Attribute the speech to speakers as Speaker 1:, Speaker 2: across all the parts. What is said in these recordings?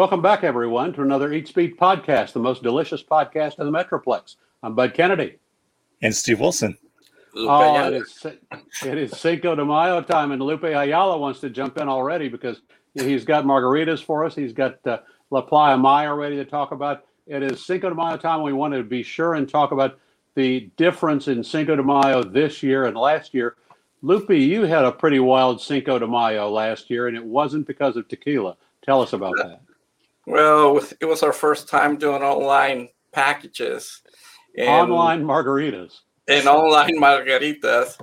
Speaker 1: Welcome back, everyone, to another Eats Beat podcast, the most delicious podcast in the Metroplex. I'm Bud Kennedy.
Speaker 2: And Steve Wilson.
Speaker 1: Oh, it is, it is Cinco de Mayo time, and Lupe Ayala wants to jump in already because he's got margaritas for us. He's got uh, La Playa Maya ready to talk about. It is Cinco de Mayo time. We want to be sure and talk about the difference in Cinco de Mayo this year and last year. Lupe, you had a pretty wild Cinco de Mayo last year, and it wasn't because of tequila. Tell us about that.
Speaker 3: Well, it was our first time doing online packages.
Speaker 1: And, online margaritas.
Speaker 3: And online margaritas.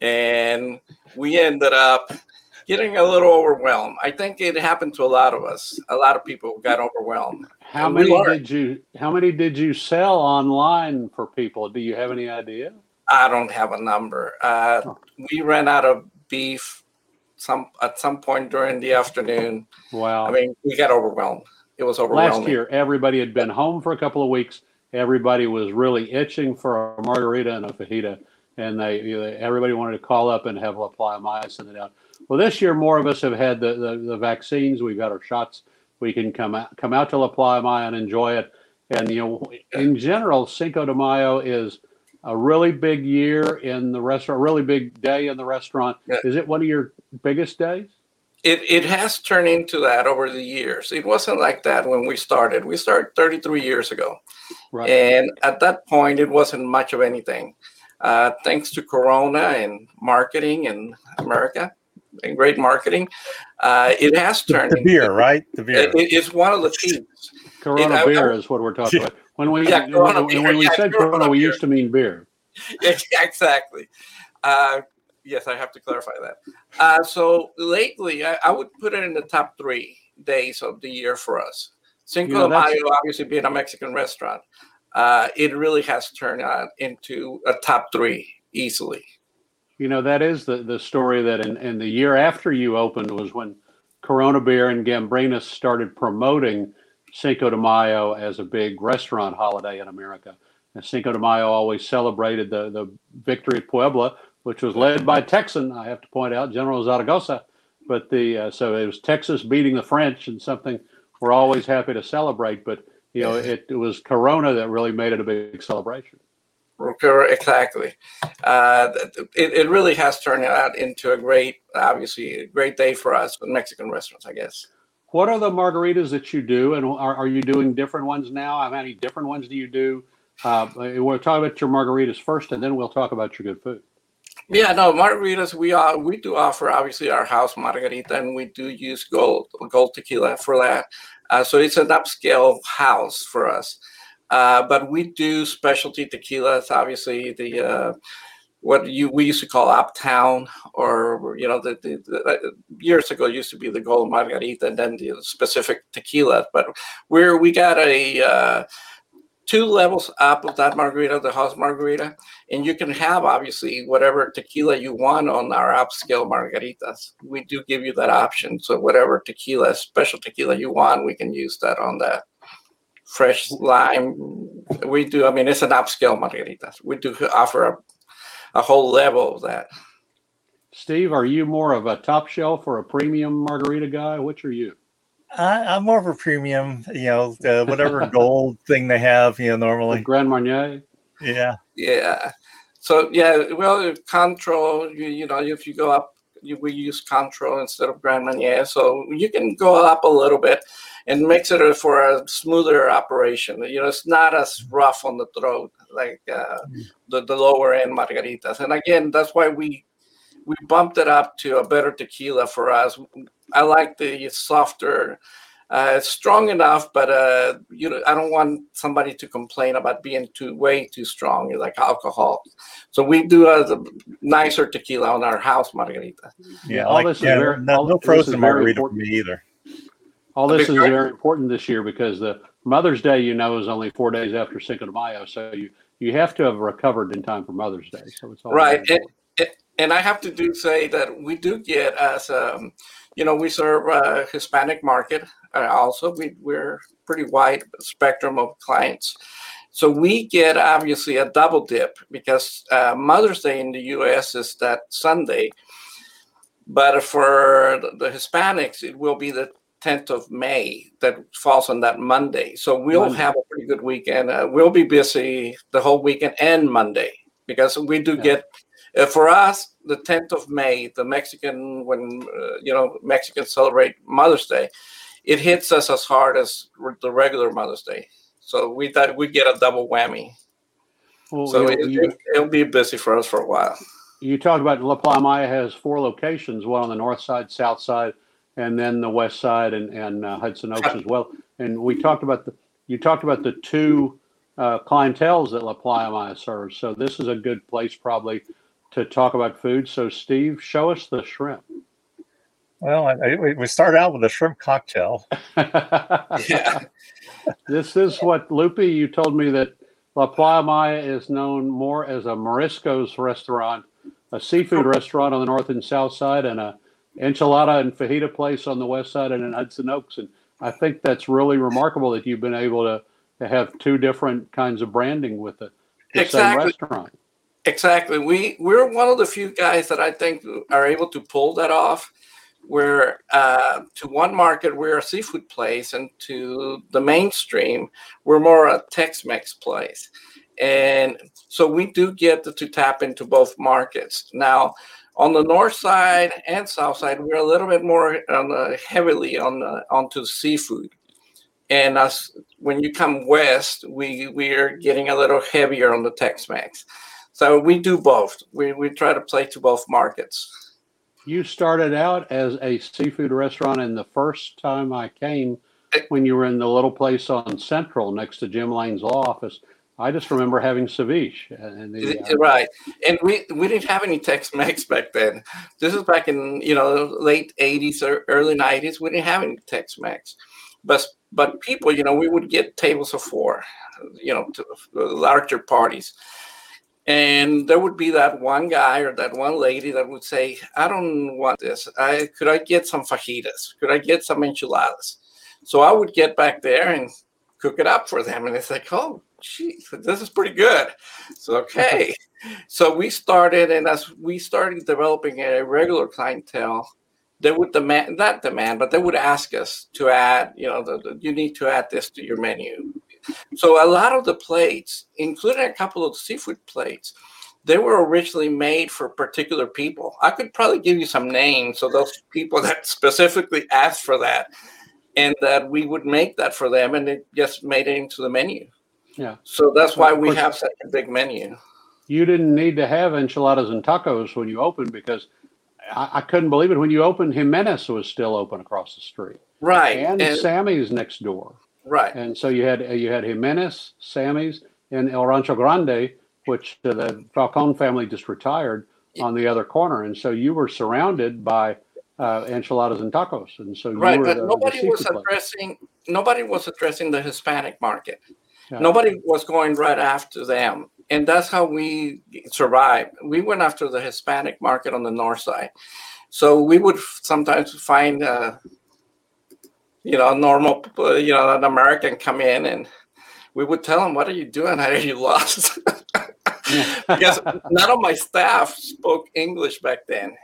Speaker 3: And we ended up getting a little overwhelmed. I think it happened to a lot of us. A lot of people got overwhelmed.
Speaker 1: How many did you how many did you sell online for people? Do you have any idea?
Speaker 3: I don't have a number. Uh. We ran out of beef some at some point during the afternoon.
Speaker 1: Wow.
Speaker 3: I mean, we got overwhelmed. It was overwhelming.
Speaker 1: Last year, everybody had been home for a couple of weeks. Everybody was really itching for a margarita and a fajita, and they you know, everybody wanted to call up and have La Playa Maya send it out. Well, this year, more of us have had the, the, the vaccines. We've got our shots. We can come out come out to La Playa Maya and enjoy it. And you know, in general, Cinco de Mayo is a really big year in the restaurant, a really big day in the restaurant. Yeah. Is it one of your biggest days?
Speaker 3: It, it has turned into that over the years. It wasn't like that when we started. We started 33 years ago. Right. And at that point, it wasn't much of anything. Uh, thanks to Corona and marketing in America and great marketing, uh, it has turned.
Speaker 2: The, the beer, right? The beer.
Speaker 3: It, it's one of the keys.
Speaker 1: Corona it, beer I, is what we're talking yeah. about. When we yeah, when, when, we yeah, said Corona, Corona we used to mean beer.
Speaker 3: exactly. Uh, yes, I have to clarify that. Uh, so lately, I, I, would put it in the top three days of the year for us. Cinco you know, de Mayo, obviously being a Mexican restaurant, uh, it really has turned out into a top three easily.
Speaker 1: You know, that is the, the story that in, in the year after you opened was when Corona Beer and Gambrinus started promoting Cinco de Mayo as a big restaurant holiday in America. And Cinco de Mayo always celebrated the, the victory at Puebla, which was led by Texan, I have to point out, General Zaragoza. But the uh, so it was Texas beating the French and something we're always happy to celebrate. But you know, it, it was Corona that really made it a big celebration.
Speaker 3: Exactly. Uh, it, it really has turned out into a great, obviously, a great day for us, with Mexican restaurants, I guess.
Speaker 1: What are the margaritas that you do, and are, are you doing different ones now? How many different ones do you do? Uh, we'll talk about your margaritas first, and then we'll talk about your good food.
Speaker 3: Yeah, no, margaritas. We are we do offer obviously our house margarita, and we do use gold gold tequila for that. Uh, so it's an upscale house for us. Uh, but we do specialty tequilas. Obviously, the uh, what you we used to call uptown, or you know, the, the, the, uh, years ago used to be the gold margarita, and then the specific tequila. But we're we got a uh, two levels up of that margarita, the house margarita, and you can have obviously whatever tequila you want on our upscale margaritas. We do give you that option. So whatever tequila, special tequila you want, we can use that on that. Fresh lime, we do. I mean, it's an upscale margaritas. We do offer a, a whole level of that.
Speaker 1: Steve, are you more of a top shelf or a premium margarita guy? Which are you?
Speaker 2: I, am more of a premium, you know, uh, whatever gold thing they have, you know, normally. The
Speaker 1: Grand Marnier.
Speaker 2: Yeah.
Speaker 3: Yeah. So yeah, well, control. you, you know, if you go up, you, we use Cointreau instead of Grand Marnier, so you can go up a little bit, and makes it for a smoother operation. You know, it's not as rough on the throat like uh, mm. the the lower end margaritas. And again, that's why we we bumped it up to a better tequila for us. I like the softer. Uh, strong enough, but uh, you know, I don't want somebody to complain about being too way too strong, like alcohol. So we do a nicer tequila on our house margarita.
Speaker 2: Yeah, all like, this yeah, is very, no, all, no frozen margarita for me either.
Speaker 1: All this is very important this year because the Mother's Day, you know, is only four days after Cinco de Mayo, so you you have to have recovered in time for Mother's Day. So it's all
Speaker 3: right. And, and I have to do say that we do get as um, you know, we serve a Hispanic market. Uh, also, we, we're pretty wide spectrum of clients. So we get obviously a double dip because uh, Mother's Day in the U.S. is that Sunday, but for the Hispanics, it will be the 10th of May that falls on that Monday. So we'll
Speaker 1: Monday.
Speaker 3: have a pretty good weekend. Uh, we'll be busy the whole weekend and Monday because we do
Speaker 1: Yeah.
Speaker 3: get, uh, for us, the 10th of May, the Mexican, when, uh, you know, Mexicans celebrate Mother's Day, it hits us as hard as the regular Mother's Day. So we thought we get a double whammy.
Speaker 1: Well,
Speaker 3: So it,
Speaker 1: you,
Speaker 3: it'll be busy for us for a while.
Speaker 1: you talked about La Playa Maya has four locations, one on the north side, south side, and then the west side and, and uh, Hudson Oaks as well. And we talked about the you talked about the two uh, clientels that La Playa Maya serves. So this is a good place probably to talk about food. So Steve, show us the shrimp.
Speaker 2: Well, I, I, we- start out with a shrimp cocktail.
Speaker 3: Yeah.
Speaker 1: This is what Lupe. You told me that La Playa Maya is known more as a Mariscos restaurant, a seafood restaurant on the north and south side, and a enchilada and fajita place on the west side, and in Hudson Oaks. And I think that's really remarkable that you've been able to, to have two different kinds of branding with the, the
Speaker 3: Exactly.
Speaker 1: same restaurant.
Speaker 3: Exactly. We we're one of the few guys that I think are able to pull that off. Where uh, to one market we're a seafood place, and to the mainstream we're more a Tex-Mex place, and so we do get to, to tap into both markets. Now, on the north side and south side, we're a little bit more on the, heavily on the, onto seafood, and us when you come west, we we are getting a little heavier on the Tex-Mex. So we do both. We we try to play to both markets.
Speaker 1: You started out as a seafood restaurant, and the first time I came, when you were in the little place on Central next to Jim Lane's law office, I just remember having ceviche. And the, uh,
Speaker 3: Right, and we we didn't have any Tex-Mex back then. This is back in you know late '80s or early '90s. We didn't have any Tex-Mex, but but people, you know, we would get tables of four, you know, to larger parties. And there would be that one guy or that one lady that would say, "I don't want this. I could I get some fajitas? Could I get some enchiladas?" So I would get back there and cook it up for them, and it's like, "Oh, gee, this is pretty good." So okay, so we started, and as we started developing a regular clientele, they would demand not demand, but they would ask us to add. You know, the, the, you need to add this to your menu. So a lot of the plates, including a couple of seafood plates, they were originally made for particular people. I could probably give you some names of those people that specifically asked for that, and that we would make that for them, and it just made it into the menu.
Speaker 1: Yeah.
Speaker 3: So that's why we have such a big menu.
Speaker 1: you didn't need to have enchiladas and tacos when you opened because I, I couldn't believe it when you opened. Jimenez was still open across the street,
Speaker 3: Right.
Speaker 1: and,
Speaker 3: and-
Speaker 1: Sammy's next door.
Speaker 3: Right.
Speaker 1: And so you had you had Jimenez, Sammy's, and El Rancho Grande, which uh, the Falcon family just retired on the other corner. And so you were surrounded by uh, enchiladas and tacos. And so you
Speaker 3: right
Speaker 1: were
Speaker 3: but
Speaker 1: the, the
Speaker 3: nobody was
Speaker 1: seafood place.
Speaker 3: addressing nobody was addressing the hispanic market
Speaker 1: Yeah.
Speaker 3: nobody was going right after them and that's how we survived we went after the hispanic market on the north side so we would sometimes find uh, you know a normal uh, you know an american come in and we would tell them what are you doing How are you lost because none of my staff spoke English back then.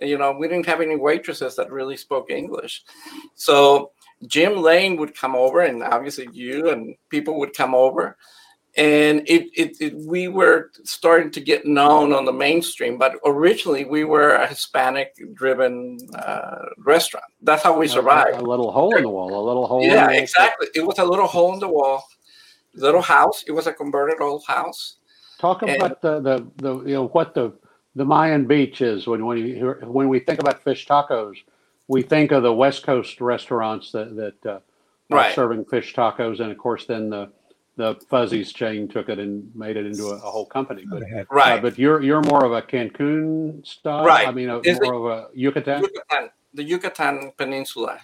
Speaker 3: You know, we didn't have any waitresses that really spoke English. So Jim Lane would come over, and obviously you and people would come over. And it, it, it we were starting to get known on the mainstream, but originally we were a Hispanic driven uh, restaurant. That's how we survived.
Speaker 1: A, little hole in the wall, a little hole in the
Speaker 3: Yeah,
Speaker 1: wall.
Speaker 3: exactly. It was a little hole in the wall, little house. It was a converted old house.
Speaker 1: Talk
Speaker 3: And-
Speaker 1: about the, the, the you know what the the Mayan beach is when when you when we think about fish tacos, we think of the West Coast restaurants that that uh, are
Speaker 3: Right.
Speaker 1: serving fish tacos, and of course then the the Fuzzies chain took it and made it into a, a whole company. But
Speaker 2: They
Speaker 3: Right.
Speaker 1: uh, but you're you're more of a Cancun style.
Speaker 3: Right.
Speaker 1: I mean, a,
Speaker 3: Is
Speaker 1: more of a Yucatan.
Speaker 3: Yucatan, the Yucatan Peninsula.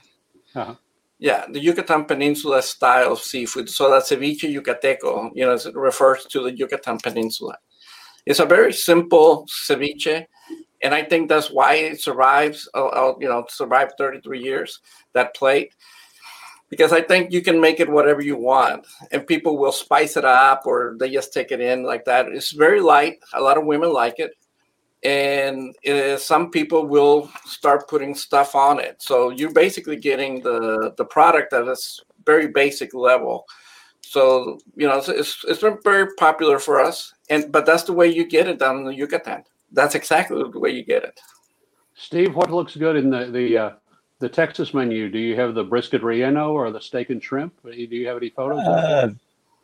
Speaker 1: Uh-huh.
Speaker 3: Yeah, the Yucatan Peninsula style of seafood. So that's ceviche yucateco. You know, it refers to the Yucatan Peninsula. It's a very simple ceviche, and I think that's why it survives. Uh, uh, you know, survived 33 years that plate, because I think you can make it whatever you want, and people will spice it up or they just take it in like that. It's very light. A lot of women like it, and uh, some people will start putting stuff on it. So you're basically getting the the product at a very basic level. So you know, it's, it's been very popular for us, and but that's the way you get it down in the Yucatan. That's exactly the way you get it.
Speaker 1: Steve, what looks good in the the uh, the Texas menu? Do you have the brisket relleno or the steak and shrimp? Do you have any photos?
Speaker 2: Uh,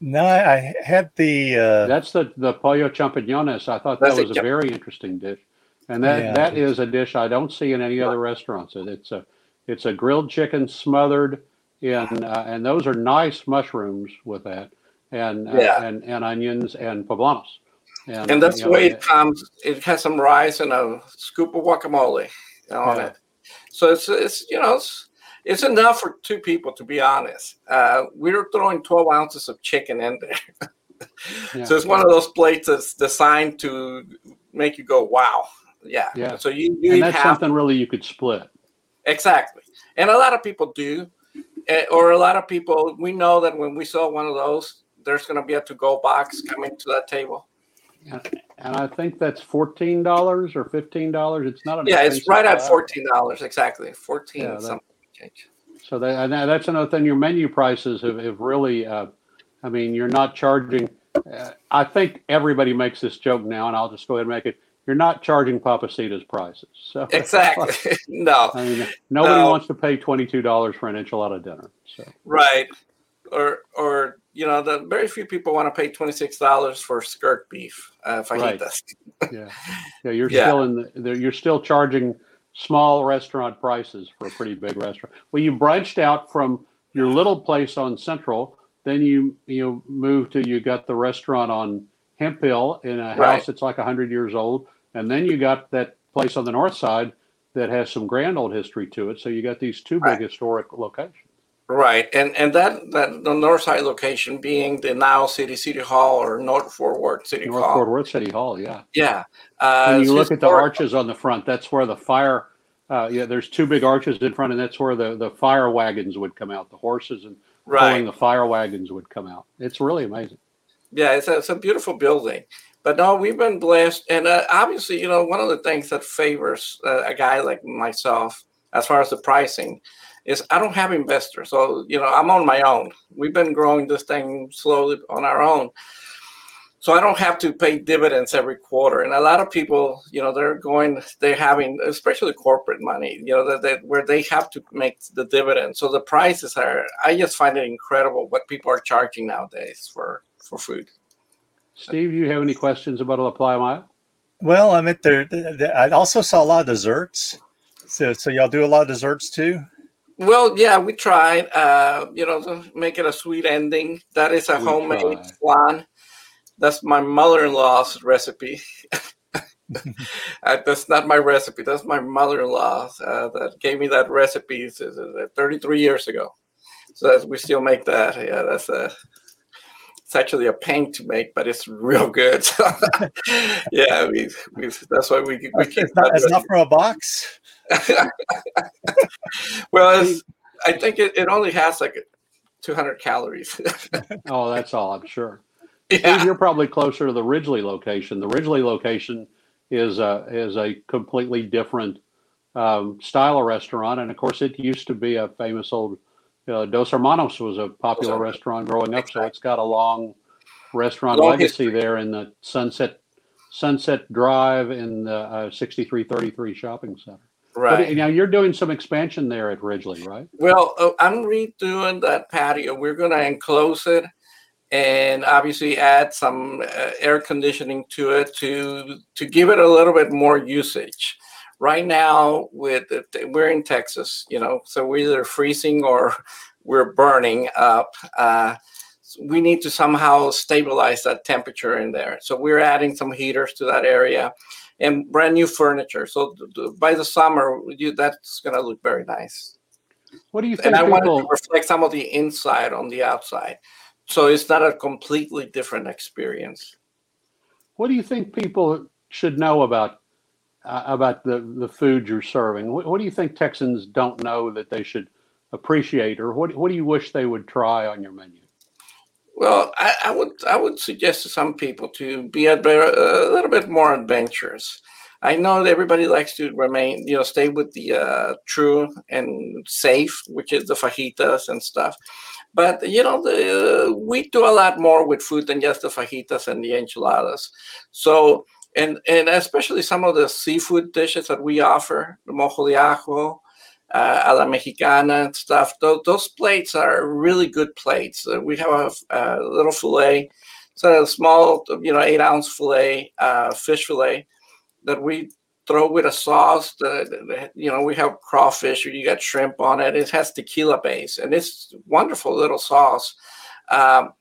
Speaker 2: no, I had the. Uh,
Speaker 1: That's the the pollo champiñones. I thought that was a very interesting dish, and that yeah. that is a dish I don't see in any other restaurants. It's a it's a grilled chicken smothered in, uh, and those are nice mushrooms with that, and uh, yeah. and and onions and poblanos.
Speaker 3: And, and that's the way it comes. It has some rice and a scoop of guacamole on yeah. it. So it's it's you know it's it's enough for two people to be honest. Uh, we are throwing 12 ounces of chicken in there. yeah. So it's one of those plates that's designed to make you go, wow. Yeah.
Speaker 1: Yeah.
Speaker 3: So
Speaker 1: you, you and that's half. something really you could split.
Speaker 3: Exactly. And a lot of people do. Eh, or a lot of people, we know that when we sell one of those, there's going to be a to go box coming to that table.
Speaker 1: And I think that's fourteen dollars or fifteen dollars. It's not.
Speaker 3: A yeah, it's right at fourteen dollars exactly. Fourteen yeah, something change.
Speaker 1: So that, that's another thing. Your menu prices have, have really. Uh, I mean, you're not charging. Uh, I think everybody makes this joke now, and I'll just go ahead and make it. You're not charging Pappasito's prices. So
Speaker 3: exactly. no.
Speaker 1: I mean, nobody no. wants to pay twenty two dollars for an enchilada dinner. So
Speaker 3: right, or or you know, the very few people want to pay twenty six dollars for skirt beef uh, fajitas.
Speaker 1: Right. yeah, yeah. You're yeah. still in the. You're still charging small restaurant prices for a pretty big restaurant. Well, you branched out from your little place on Central, then you you moved to you got the restaurant on Hemphill in a right. house that's like hundred years old, and then you got that place on the north side that has some grand old history to it. So you got these two right. big historic locations.
Speaker 3: Right, and and that that the north side location being the now City City Hall or North Fort Worth City
Speaker 1: North
Speaker 3: Hall.
Speaker 1: Fort Worth City Hall, yeah.
Speaker 3: Yeah.
Speaker 1: Uh, when you look at the arches on the front, that's where the fire. Uh, yeah, there's two big arches in front, and that's where the the fire wagons would come out. The horses and right. pulling the fire wagons would come out. It's really amazing.
Speaker 3: Yeah, it's a, it's a beautiful building. But no, we've been blessed, and uh, obviously, you know, one of the things that favors uh, a guy like myself, as far as the pricing, is I don't have investors. So, you know, I'm on my own. We've been growing this thing slowly on our own. So I don't have to pay dividends every quarter. And a lot of people, you know, they're going, they're having, especially corporate money, you know, that, that where they have to make the dividend. So the prices are, I just find it incredible what people are charging nowadays for, for food.
Speaker 1: Steve, do you have any questions about La Playa
Speaker 2: Well, I mean, there, I also saw a lot of desserts. So, so y'all do a lot of desserts too?
Speaker 3: Well, yeah, we tried. Uh, you know, to make it a sweet ending. That is a we homemade tried. flan. That's my mother-in-law's recipe. uh, that's not my recipe. That's my mother-in-law uh, that gave me that recipe 33 years ago. So we still make that. Yeah, that's a. It's actually a pain to make, but it's real good. yeah, we, we that's why we, we
Speaker 2: keep. It's not, it's not from a box.
Speaker 3: well, I think it, it only has like 200 calories.
Speaker 1: oh, that's all, I'm sure. Yeah. Steve, you're probably closer to the Ridglea location. The Ridglea location is a, is a completely different um, style of restaurant. And of course, it used to be a famous old uh, Dos Hermanos was a popular restaurant growing up. Exactly. So it's got a long restaurant long legacy history. there in the Sunset Sunset Drive in the uh, 6333 shopping center.
Speaker 3: Right.
Speaker 1: But now you're doing some expansion there at Ridglea, right?
Speaker 3: Well, uh, I'm redoing that patio. We're going to enclose it and obviously add some uh, air conditioning to it to to give it a little bit more usage. Right now, with we're in Texas, you know, so we're either freezing or we're burning up. Uh, we need to somehow stabilize that temperature in there. So we're adding some heaters to that area and brand new furniture. So by the summer, you, that's going to look very nice.
Speaker 1: What do you think?
Speaker 3: And I people... wanted to reflect some of the inside on the outside, so it's not a completely different experience.
Speaker 1: What do you think people should know about uh, about the the food you're serving? What, what do you think Texans don't know that they should appreciate, or what what do you wish they would try on your menu?
Speaker 3: Well, I, I, would I would suggest to some people to be a, a little bit more adventurous. I know that everybody likes to remain, you know, stay with the uh, true and safe, which is the fajitas and stuff. But you know, the, we do a lot more with food than just the fajitas and the enchiladas. So, and and especially some of the seafood dishes that we offer, the mojo de ajo, uh, a la mexicana and stuff. Those, those plates are really good plates. Uh, we have a, a, little fillet, so a small, you know, eight ounce fillet, uh, fish fillet that we throw with a sauce. That, you know, we have crawfish or you got shrimp on it. It has tequila base and it's wonderful little sauce. Um,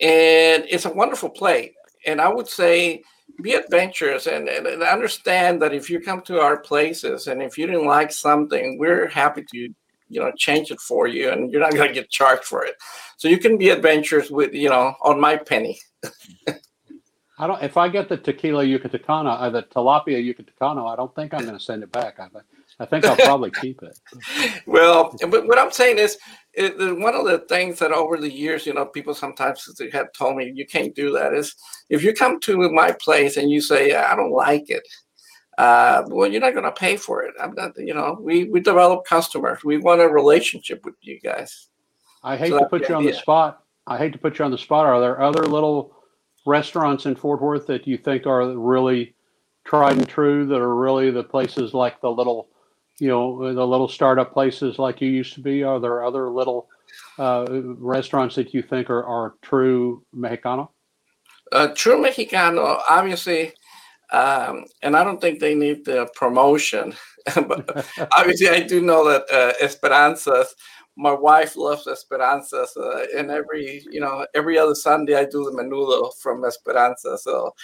Speaker 3: and it's a wonderful plate. And I would say, be adventurous and, and, and, understand that if you come to our places and if you didn't like something, we're happy to you know change it for you, and you're not going to get charged for it. So you can be adventurous with you know on my penny.
Speaker 1: I don't. If I get the tequila yucatecano, uh, the tilapia yucatecano, I don't think I'm going to send it back. I, I think I'll probably keep it.
Speaker 3: well, but what I'm saying is, it, one of the things that over the years, you know, people sometimes have told me you can't do that is if you come to my place and you say I don't like it, uh, well, you're not going to pay for it. I'm not, you know, we we develop customers. We want a relationship with you guys.
Speaker 1: I hate so to put you on the spot. I hate to put you on the spot. Are there other little restaurants in Fort Worth that you think are really tried and true that are really the places like the little you know the little startup places like you used to be? Are there other little uh, restaurants that you think are, are true mexicano?
Speaker 3: Uh, true mexicano obviously um, and i don't think they need the promotion but obviously i do know that uh, esperanzas my wife loves Esperanza, so and every you know every other Sunday I do the menudo from Esperanza. So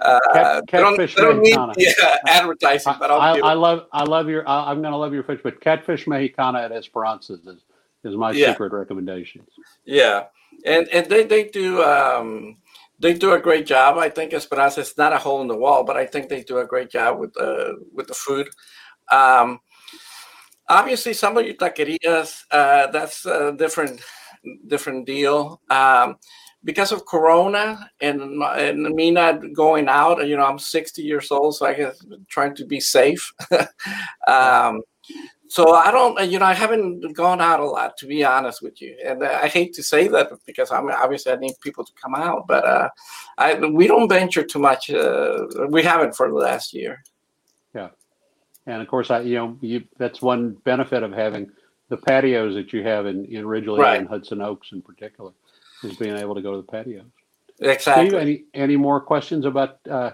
Speaker 3: uh, Cat, catfish don't, don't need yeah, advertising, but
Speaker 1: I, I, love I love your I, am going to love your fish, but catfish mexicana at Esperanza is is my yeah. secret recommendation.
Speaker 3: Yeah, and and they they do. Um, they do a great job. I think Esperanza is not a hole in the wall, but I think they do a great job with the with the food. Um, obviously some of your taquerias uh, that's a different different deal. Um, because of corona and, and me not going out you know i'm 60 years old so i guess trying to be safe. Um, so i don't you know i haven't gone out a lot to be honest with you. And i hate to say that because i'm obviously i need people to come out but uh, I, we don't venture too much uh, we haven't for the last year
Speaker 1: and of course, I you know you, that's one benefit of having the patios that you have in in Ridglea right. and Hudson Oaks in particular is being able to go to the patios.
Speaker 3: Exactly.
Speaker 1: Steve, any any more questions about uh,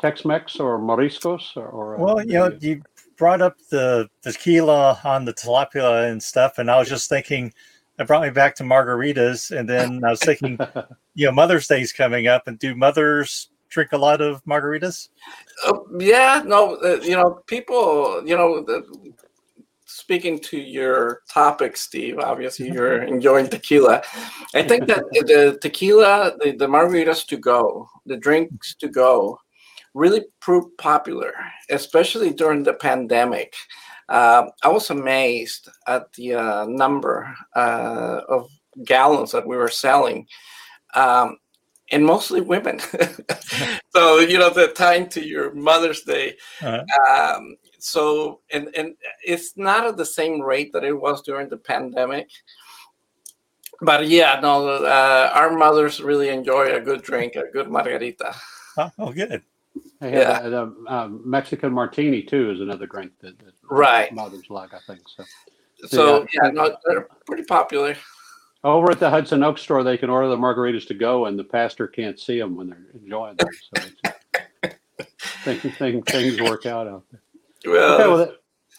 Speaker 1: Tex-Mex or Mariscos or? or
Speaker 2: uh, well, you know, you brought up the, the tequila on the tilapia and stuff, and I was just thinking. It brought me back to margaritas, and then I was thinking, you know, Mother's Day's coming up, and do mothers drink a lot of margaritas?
Speaker 3: Uh, yeah, no, uh, you know, people, you know, the, speaking to your topic, Steve, obviously you're enjoying tequila. I think that the tequila, the, the margaritas to go, the drinks to go, really proved popular, especially during the pandemic. Uh, I was amazed at the uh, number uh, of gallons that we were selling. Um, and mostly women. so you know the time to your Mother's Day. Uh-huh. Um, so and and it's not at the same rate that it was during the pandemic. But yeah, no, uh, our mothers really enjoy a good drink, a good margarita.
Speaker 2: Oh, oh good.
Speaker 1: yeah, the, um, Mexican martini too is another drink that, that
Speaker 3: right
Speaker 1: mothers like, I think so.
Speaker 3: So yeah, yeah no, they're pretty popular.
Speaker 1: Over at the Hudson Oak store, they can order the margaritas to go, and the pastor can't see them when they're enjoying them. So things, things, things work out out there. Well, okay, well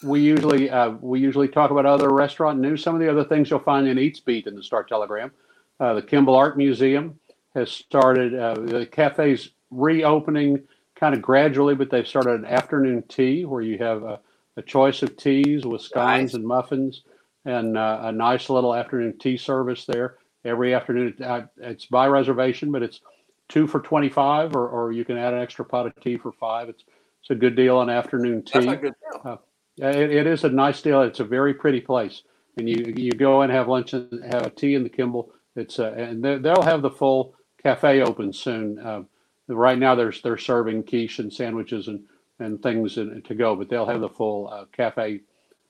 Speaker 1: we usually uh, we usually talk about other restaurant news. Some of the other things you'll find in Eats Beat in the Star Telegram. Uh, the Kimball Art Museum has started. Uh, the cafe's reopening kind of gradually, but they've started an afternoon tea where you have a, a choice of teas with scones nice. and muffins and uh, a nice little afternoon tea service there every afternoon. Uh, it's by reservation, but it's two for 25 or, or you can add an extra pot of tea for five. It's, it's a good deal on afternoon tea. That's
Speaker 3: a good deal. Uh,
Speaker 1: it, it is a nice deal. It's a very pretty place. And you, you go and have lunch and have a tea in the Kimball. It's uh, and they'll have the full cafe open soon. Uh, right now, they're they're serving quiche and sandwiches and and things in, to go, but they'll have the full uh, cafe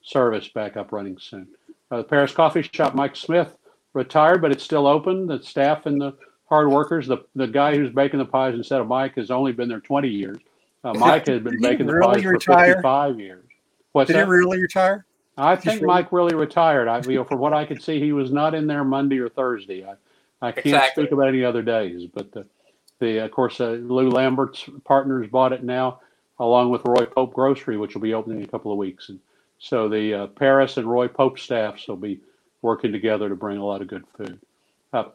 Speaker 1: service back up running soon. Uh, the Paris Coffee Shop, Mike Smith retired, but it's still open. The staff and the hard workers, the, the guy who's baking the pies instead of Mike has only been there 20 years. Uh, Mike has been
Speaker 2: Did
Speaker 1: baking the
Speaker 2: really
Speaker 1: pies for
Speaker 2: retire?
Speaker 1: 55 years. What's
Speaker 2: Did
Speaker 1: that?
Speaker 2: he really retire?
Speaker 1: I
Speaker 2: He's
Speaker 1: think
Speaker 2: really-
Speaker 1: Mike really retired. I, you know, from what I could see, he was not in there Monday or Thursday. I, I can't
Speaker 3: Exactly.
Speaker 1: speak about any other days, but the, the of course, uh, Lou Lambert's partners bought it now, along with Roy Pope Grocery, which will be opening in a couple of weeks. And so the uh, Paris and Roy Pope staffs will be working together to bring a lot of good food. Uh,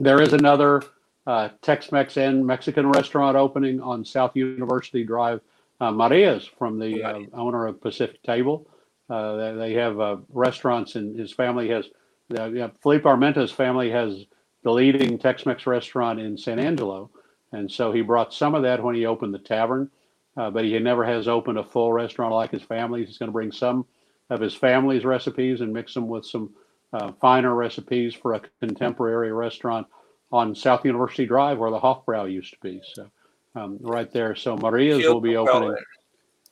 Speaker 1: there is another uh, Tex-Mex and Mexican restaurant opening on South University Drive. Uh, Maria's from the uh, owner of Pacific Table. Uh, they, they have uh, restaurants, and his family has. Uh, yeah, Felipe Armenta's family has the leading Tex-Mex restaurant in San Angelo, and so he brought some of that when he opened the tavern. Uh, but he never has opened a full restaurant like his family. He's going to bring some of his family's recipes and mix them with some uh, finer recipes for a contemporary restaurant on South University Drive, where the Hofbrau used to be. So, um, right there. So Maria's will be
Speaker 3: Well,
Speaker 1: opening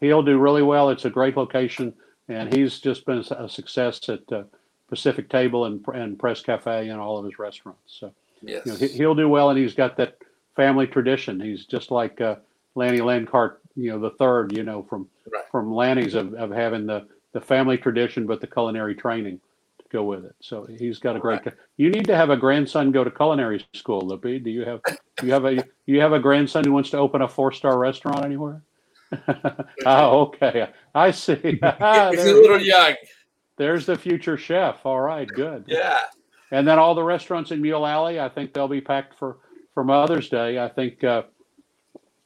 Speaker 1: he'll do really well. It's a great location, and he's just been a success at uh, Pacific Table and and Press Cafe and all of his restaurants. So
Speaker 3: Yes.
Speaker 1: you know, he, he'll do well, and he's got that family tradition. He's just like uh, Lanny Lancarte, you know, the third, you know, from
Speaker 3: Right.
Speaker 1: from Lanny's of, of having the the family tradition, but the culinary training to go with it. So he's got a great. You need to have a grandson go to culinary school, Lupe. Do you have do you have a you have a grandson who wants to open a four star restaurant anywhere? oh, okay. I see.
Speaker 3: He's a little young.
Speaker 1: there's the future chef. All right, good.
Speaker 3: Yeah.
Speaker 1: And then all the restaurants in Mule Alley, I think they'll be packed for for Mother's Day. I think uh,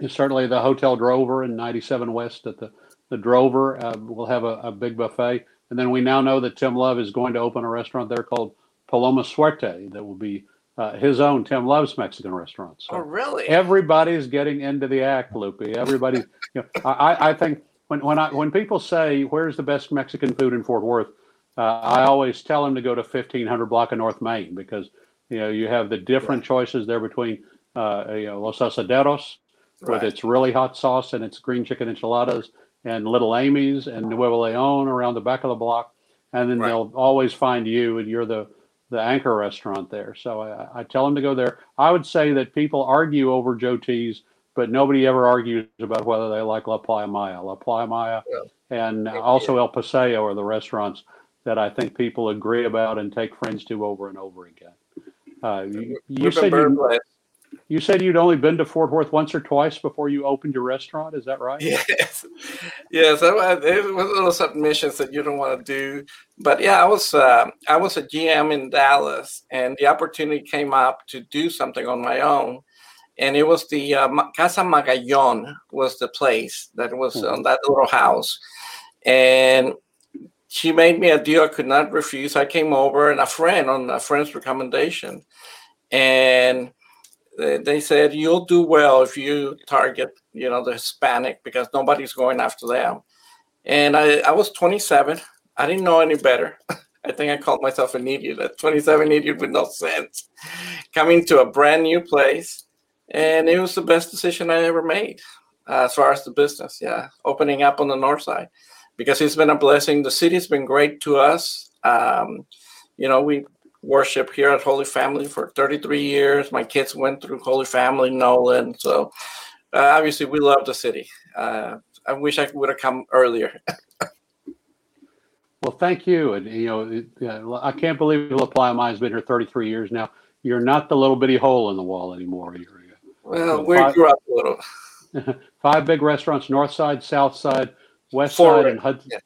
Speaker 1: certainly the Hotel Drover in 97 West at the the Drover uh, will have a, a big buffet. And then we now know that Tim Love is going to open a restaurant there called Paloma Suerte that will be uh, his own Tim Love's Mexican restaurant. So
Speaker 3: Oh, really?
Speaker 1: everybody's getting into the act, Lupe. Everybody, you know, I, I- I think when when I when people say where's the best Mexican food in Fort Worth, uh, I always tell them to go to 1500 block of North Main because you know you have the different choices there between uh, you know Los Asaderos with its really hot sauce and its green chicken enchiladas and Little Amy's and Nuevo Leon around the back of the block, and then
Speaker 3: Right.
Speaker 1: they'll always find you and you're the the anchor restaurant there. So I, I tell them to go there. I would say that people argue over Joe T's, but nobody ever argues about whether they like La Playa Maya. La Playa Maya and
Speaker 3: Thank
Speaker 1: also. El Paseo are the restaurants that I think people agree about and take friends to over and over again. Uh, you, you said you. You said you'd only been to Fort Worth once or twice before you opened your restaurant. Is that right?
Speaker 3: Yes, yes. I, was, there was little submissions that you don't want to do, but yeah, I was uh, I was a GM in Dallas, and the opportunity came up to do something on my own, and it was the uh, Casa Magallon was the place that was
Speaker 1: Mhm.
Speaker 3: on that little house, and she made me a deal I could not refuse. I came over, and a friend on a friend's recommendation, and they said you'll do well if you target you know the hispanic because nobody's going after them. And i, I was 27 i didn't know any better. I think i called myself an idiot a 27 idiot with no sense. Coming to a brand new place and it was the best decision i ever made uh, as far as the business yeah opening up on the north side. Because it's been a blessing. The city's been great to us. Um, you know we worship here at Holy Family for 33 years. My kids went through Holy Family, Nolan. So uh, obviously, we love the city. Uh, I wish I would have come earlier.
Speaker 1: Well, thank you. And you know, it- I can't believe La Playa Maya's been here 33 years now. You're not the little bitty hole in the wall anymore. You're
Speaker 3: Well,
Speaker 1: Well,
Speaker 3: we
Speaker 1: five-
Speaker 3: grew up a little.
Speaker 1: five big restaurants: North Side, South Side, West
Speaker 3: Four,
Speaker 1: Side, and Hudson.
Speaker 3: yeah.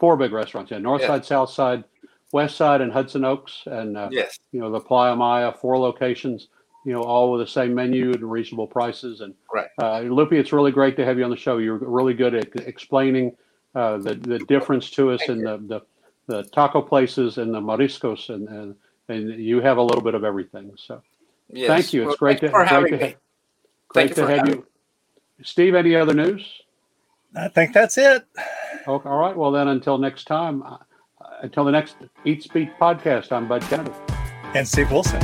Speaker 1: Four big restaurants. Yeah, North
Speaker 3: Yeah.
Speaker 1: Side, South Side, West Side, and Hudson Oaks, and uh,
Speaker 3: Yes.
Speaker 1: you know the Playa Maya. Four locations. You know, all with the same menu and reasonable prices. And
Speaker 3: Right.
Speaker 1: uh, Lupe, it's really great to have you on the show. You're really good at explaining uh, the the difference to us
Speaker 3: Thank
Speaker 1: in the, the the taco places and the mariscos, and, and and you have a little bit of everything. So
Speaker 3: Yes.
Speaker 1: thank you. It's
Speaker 3: Well,
Speaker 1: great to
Speaker 3: you for
Speaker 1: great
Speaker 3: having
Speaker 1: to
Speaker 3: me.
Speaker 1: ha- great
Speaker 3: you
Speaker 1: to
Speaker 3: for
Speaker 1: have you. Steve, any other news?
Speaker 2: I think that's it.
Speaker 1: Oh, all right. Well, then, until next time, until the next Eats Beat podcast, I'm Bud Kennedy.
Speaker 2: And Steve Wilson.